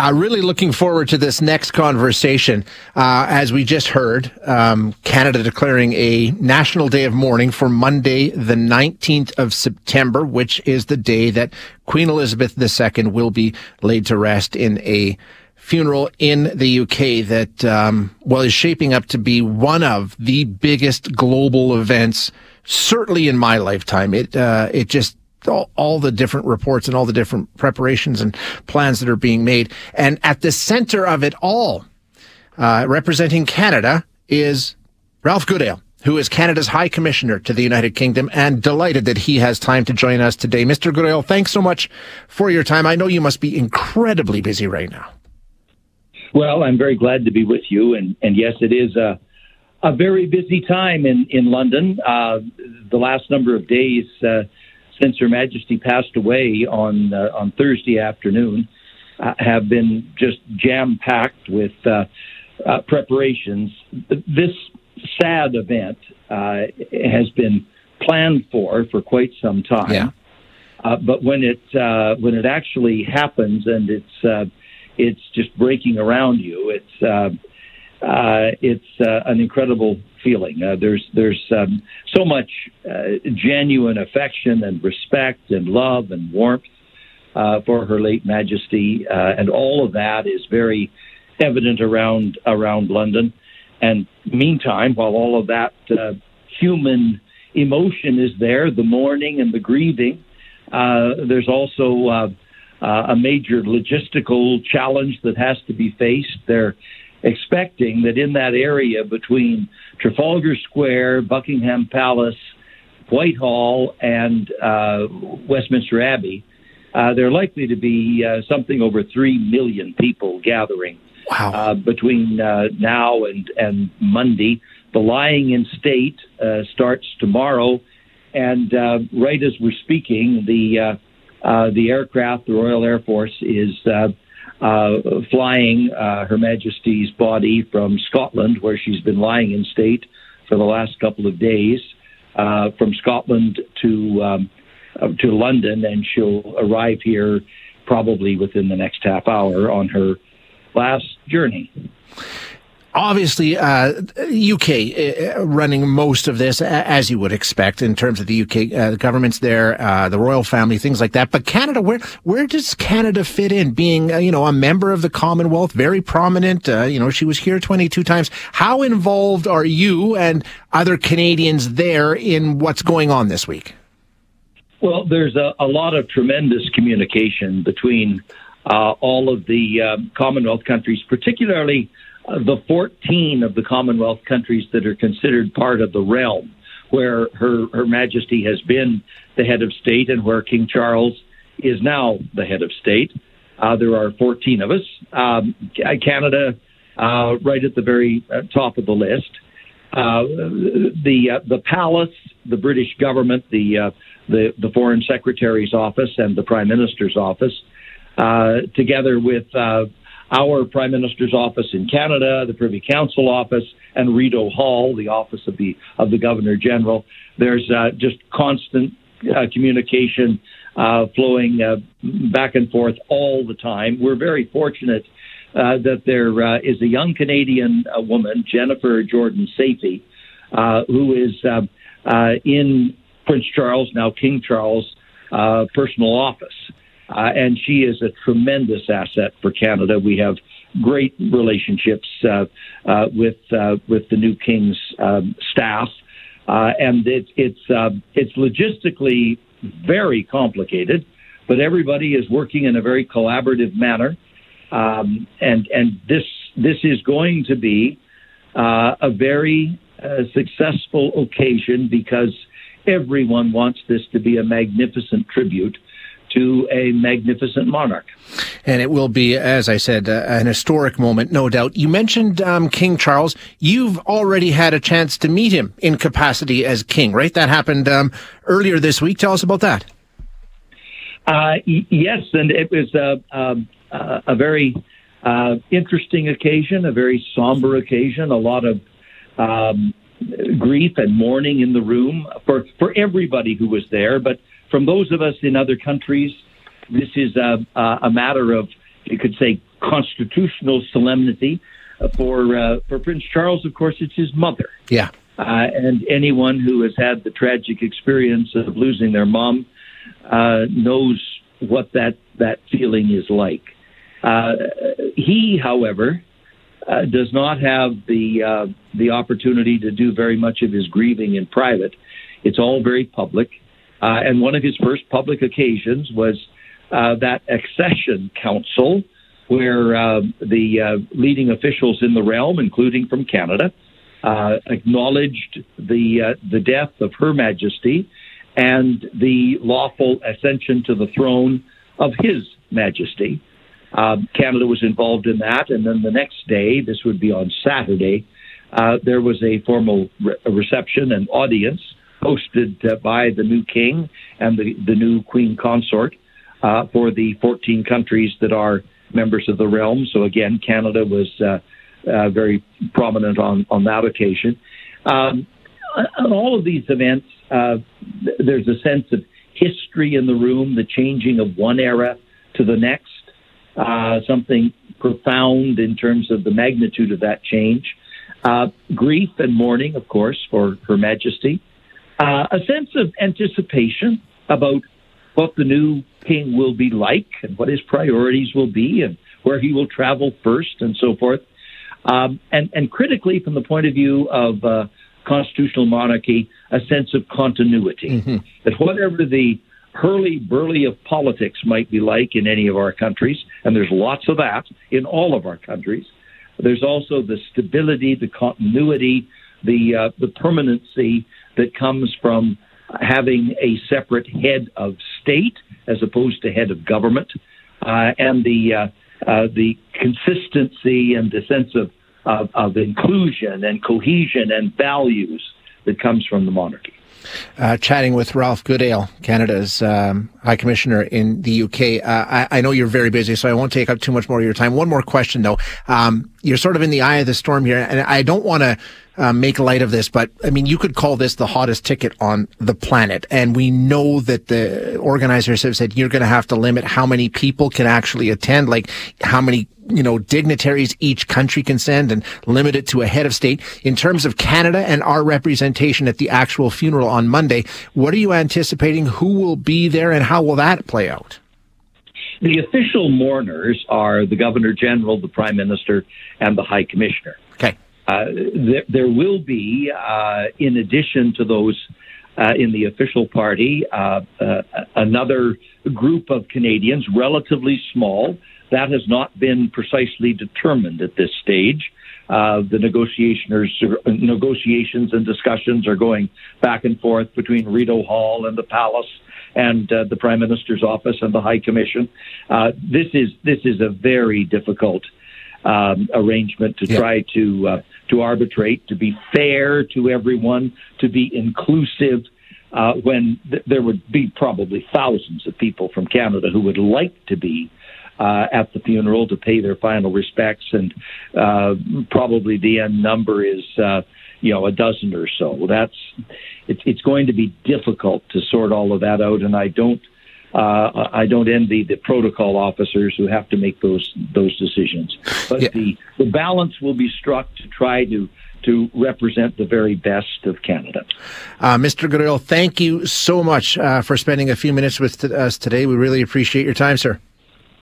Uh, really looking forward to this next conversation. Uh, as we just heard, um, Canada declaring a national day of mourning for Monday, the 19th of September, which is the day that Queen Elizabeth II will be laid to rest in a funeral in the UK that, um, well, is shaping up to be one of the biggest global events, certainly in my lifetime. It, uh, it just all, all, the different reports and all the different preparations and plans that are being made. And at the center of it all, uh, representing Canada is Ralph Goodale, who is Canada's High Commissioner to the United Kingdom, and delighted that he has time to join us today. Mr. Goodale, thanks so much for your time. I know you must be incredibly busy right now. Well, I'm very glad to be with you, and, and yes, it is a, a very busy time in in London. Uh, the last number of days. Uh, since Her Majesty passed away on uh, on Thursday afternoon, uh, have been just jam packed with uh, uh, preparations. This sad event uh, has been planned for for quite some time. Yeah. Uh, but when it when it actually happens and it's it's just breaking around you, it's it's an incredible feeling. Uh, there's there's um, so much uh, genuine affection and respect and love and warmth uh, for Her late Majesty, uh, and all of that is very evident around around London. And meantime, while all of that uh, human emotion is there, the mourning and the grieving, uh, there's also a major logistical challenge that has to be faced. There expecting that in that area between Trafalgar Square, Buckingham Palace, Whitehall, and uh, Westminster Abbey, uh, there are likely to be uh, something over 3 million people gathering wow. Uh, between uh, now and, and Monday. The lying in state uh, starts tomorrow, and right as we're speaking, the the aircraft, the Royal Air Force, is uh, flying uh, Her Majesty's body from Scotland, where she's been lying in state for the last couple of days, uh, from Scotland to um, uh, to London, and she'll arrive here probably within the next half hour on her last journey obviously uh, UK uh, running most of this as you would expect in terms of the UK uh, government's there uh, the royal family things like that. But Canada where where does Canada fit in? Being uh, you know a member of the Commonwealth very prominent you know she was here 22 times. How involved are you and other Canadians there in what's going on this week? Well there's a, a lot of tremendous communication between all of the Commonwealth countries particularly the 14 of the Commonwealth countries that are considered part of the realm, where Her, Her Majesty has been the head of state and where King Charles is now the head of state. Uh, there are 14 of us. Um, Canada, uh, right at the very uh, top of the list. Uh, the uh, the palace, the British government, the uh, the the foreign secretary's office, and the prime minister's office, together with our Prime Minister's office in Canada, the Privy Council office, and Rideau Hall, the office of the of the Governor General. There's uh, just constant uh, communication uh, flowing uh, back and forth all the time. We're very fortunate uh, that there uh, is a young Canadian woman, Jennifer Jordan Saifi, who is in Prince Charles, now King Charles, personal office. Uh, and she is a tremendous asset for Canada. We have great relationships uh, uh, with uh, with the new King's um, staff, uh, and it, it's uh, it's logistically very complicated, but everybody is working in a very collaborative manner, um, and and this this is going to be a very successful occasion because everyone wants this to be a magnificent tribute to a magnificent monarch. And it will be, as I said, uh, an historic moment, no doubt. You mentioned um, King Charles. You've already had a chance to meet him in capacity as king, right? That happened um, earlier this week. Tell us about that. Uh, yes, and it was a, a, a very uh, interesting occasion, a very somber occasion, a lot of um, grief and mourning in the room for, for everybody who was there, but from those of us in other countries, this is a, a matter of, you could say, constitutional solemnity. Uh, for uh, for Prince Charles, of course, it's his mother. Yeah. Uh, and anyone who has had the tragic experience of losing their mom uh, knows what that that feeling is like. Uh, he, however, uh, does not have the uh, the opportunity to do very much of his grieving in private. It's all very public, uh, and one of his first public occasions was uh, that accession council, where uh, the uh, leading officials in the realm, including from Canada, acknowledged the the death of Her Majesty and the lawful ascension to the throne of His Majesty. Um, Canada was involved in that, and then the next day, this would be on Saturday, uh, there was a formal re- reception and audience hosted uh, by the new king and the, the new queen consort uh, for the 14 countries that are members of the realm. So again, Canada was uh, uh, very prominent on, on that occasion. Um, on all of these events, uh, there's a sense of history in the room, the changing of one era to the next something profound in terms of the magnitude of that change. Grief and mourning, of course, for Her Majesty. Uh, a sense of anticipation about what the new king will be like and what his priorities will be and where he will travel first and so forth. Um, and, and critically, from the point of view of uh, constitutional monarchy, a sense of continuity. Mm-hmm. That whatever the hurly burly of politics might be like in any of our countries, and there's lots of that in all of our countries. There's also the stability, the continuity, the uh, the permanency that comes from having a separate head of state as opposed to head of government, uh, and the uh, uh the consistency and the sense of, of, of inclusion and cohesion and values that comes from the monarchy uh, chatting with Ralph Goodale, Canada's um, High Commissioner in the UK. Uh, I, I, know you're very busy, so I won't take up too much more of your time. One more question, though. Um, you're sort of in the eye of the storm here, and I don't want to uh, make light of this, but I mean, you could call this the hottest ticket on the planet. And we know that the organizers have said you're going to have to limit how many people can actually attend, like how many you know, dignitaries each country can send and limit it to a head of state. In terms of Canada and our representation at the actual funeral on Monday, what are you anticipating? Who will be there and how will that play out? The official mourners are the Governor General, the Prime Minister, and the High Commissioner. Okay. Uh, there, will be, uh, in addition to those uh, in the official party, uh, uh, another group of Canadians, relatively small, that has not been precisely determined at this stage. The negotiations and discussions are going back and forth between Rideau Hall and the Palace and the Prime Minister's office and the High Commission. This is this is a very difficult um, arrangement to yeah. try to uh, to arbitrate, to be fair to everyone, to be inclusive. Uh, when th- there would be probably thousands of people from Canada who would like to be uh, at the funeral to pay their final respects, and uh, probably the end number is uh, you know a dozen or so. That's it's it's going to be difficult to sort all of that out, and I don't. Uh, I don't envy the protocol officers who have to make those those decisions. But yeah. the the balance will be struck to try to to represent the very best of Canada. Uh, Mr. Goodale, thank you so much uh, for spending a few minutes with t- us today. We really appreciate your time, sir.